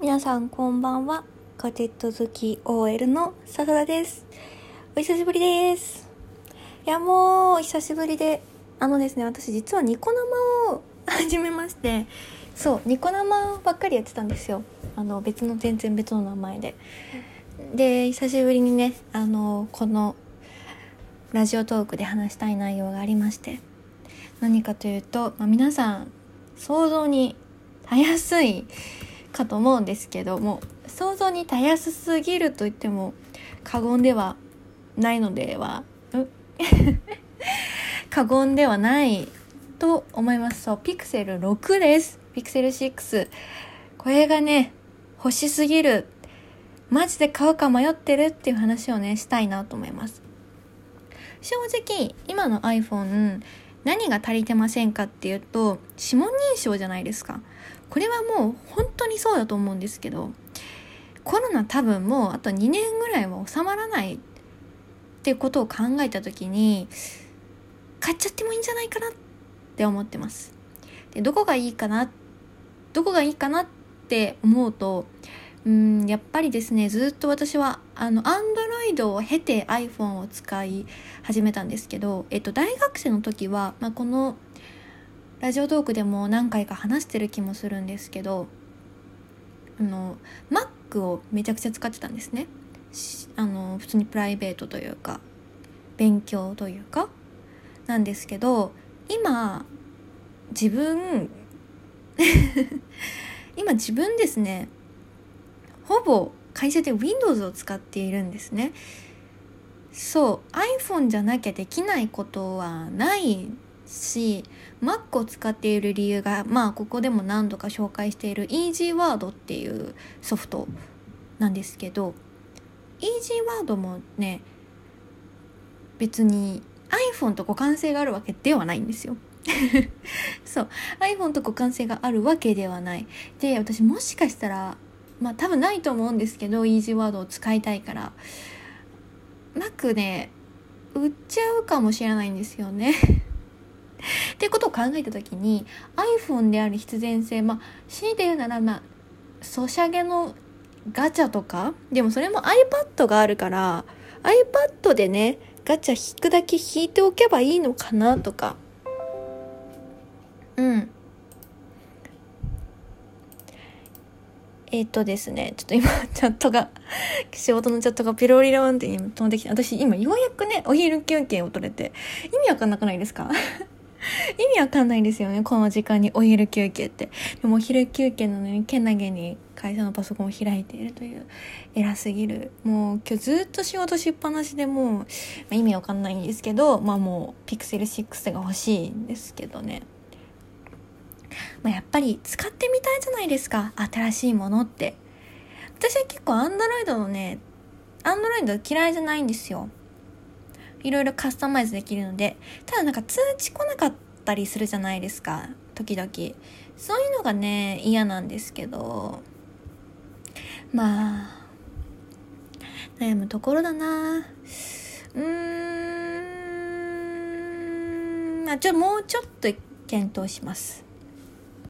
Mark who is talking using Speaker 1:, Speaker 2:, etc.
Speaker 1: 皆さんこんばんは。ガジェット好き OL の笹田です。お久しぶりです。いやもう、久しぶりで、あのですね、私実はニコ生を始めまして、そう、ニコ生ばっかりやってたんですよ。あの、別の、全然別の名前で。で、久しぶりにね、あの、この、ラジオトークで話したい内容がありまして、何かというと、まあ、皆さん、想像にたやすいかと思うんですけども想像にたやすすぎると言っても過言ではないのでは 過言ではないと思います。そうピクセル6です。ピクセル6これがね欲しすぎる。マジで買うか迷ってるっていう話をねしたいなと思います。正直今の iPhone 何が足りてませんかっていうと指紋認証じゃないですか。これはもう本当にそうだと思うんですけどコロナ多分もうあと2年ぐらいは収まらないってことを考えた時に買っちゃってもいいんじゃないかなって思ってます。でどこがいいかなどこがいいかなって思うとうんやっぱりですねずっと私はあの Android を経て iPhone を使い始めたんですけど、えっと、大学生の時は、まあ、このラジオトークでも何回か話してる気もするんですけどあの Mac をめちゃくちゃ使ってたんですね。あの普通にプライベートというか勉強というかなんですけど今自分 今自分ですねほぼ会社で Windows を使っているんですね。そう iPhone じゃなきゃできないことはないし Mac を使っている理由がまあここでも何度か紹介している EasyWord っていうソフトなんですけど EasyWord もね別に iPhone と互換性があるわけではないんですよ。そう iPhone と互換性があるわけではない。で私もしかしたらまあ多分ないと思うんですけど EasyWord を使いたいから。Mac ね売っちゃうかもしれないんですよね。っていうことを考えた時に iPhone である必然性まあ強いて言うならまあソシャゲのガチャとかでもそれも iPad があるから iPad でねガチャ引くだけ引いておけばいいのかなとか。うん。えっ、とですね、ちょっと今、チャットが、仕事のチャットがピロリロンって今飛んできて、私今ようやくね、お昼休憩を取れて、意味わかんなくないですか？意味わかんないですよね、この時間にお昼休憩って。でもお昼休憩なのに、けなげに会社のパソコンを開いているという、偉すぎる。もう今日ずっと仕事しっぱなしでもう、まあ、意味わかんないんですけど、まあもう、ピクセル6が欲しいんですけどね。まあ、やっぱり使ってみたいじゃないですか。新しいものって。私は結構アンドロイドのねアンドロイド嫌いじゃないんですよ。いろいろカスタマイズできるので。ただなんか通知来なかったりするじゃないですか。時々。そういうのがね嫌なんですけど。まあ悩むところだな。うーん。まあちょもうちょっと検討します。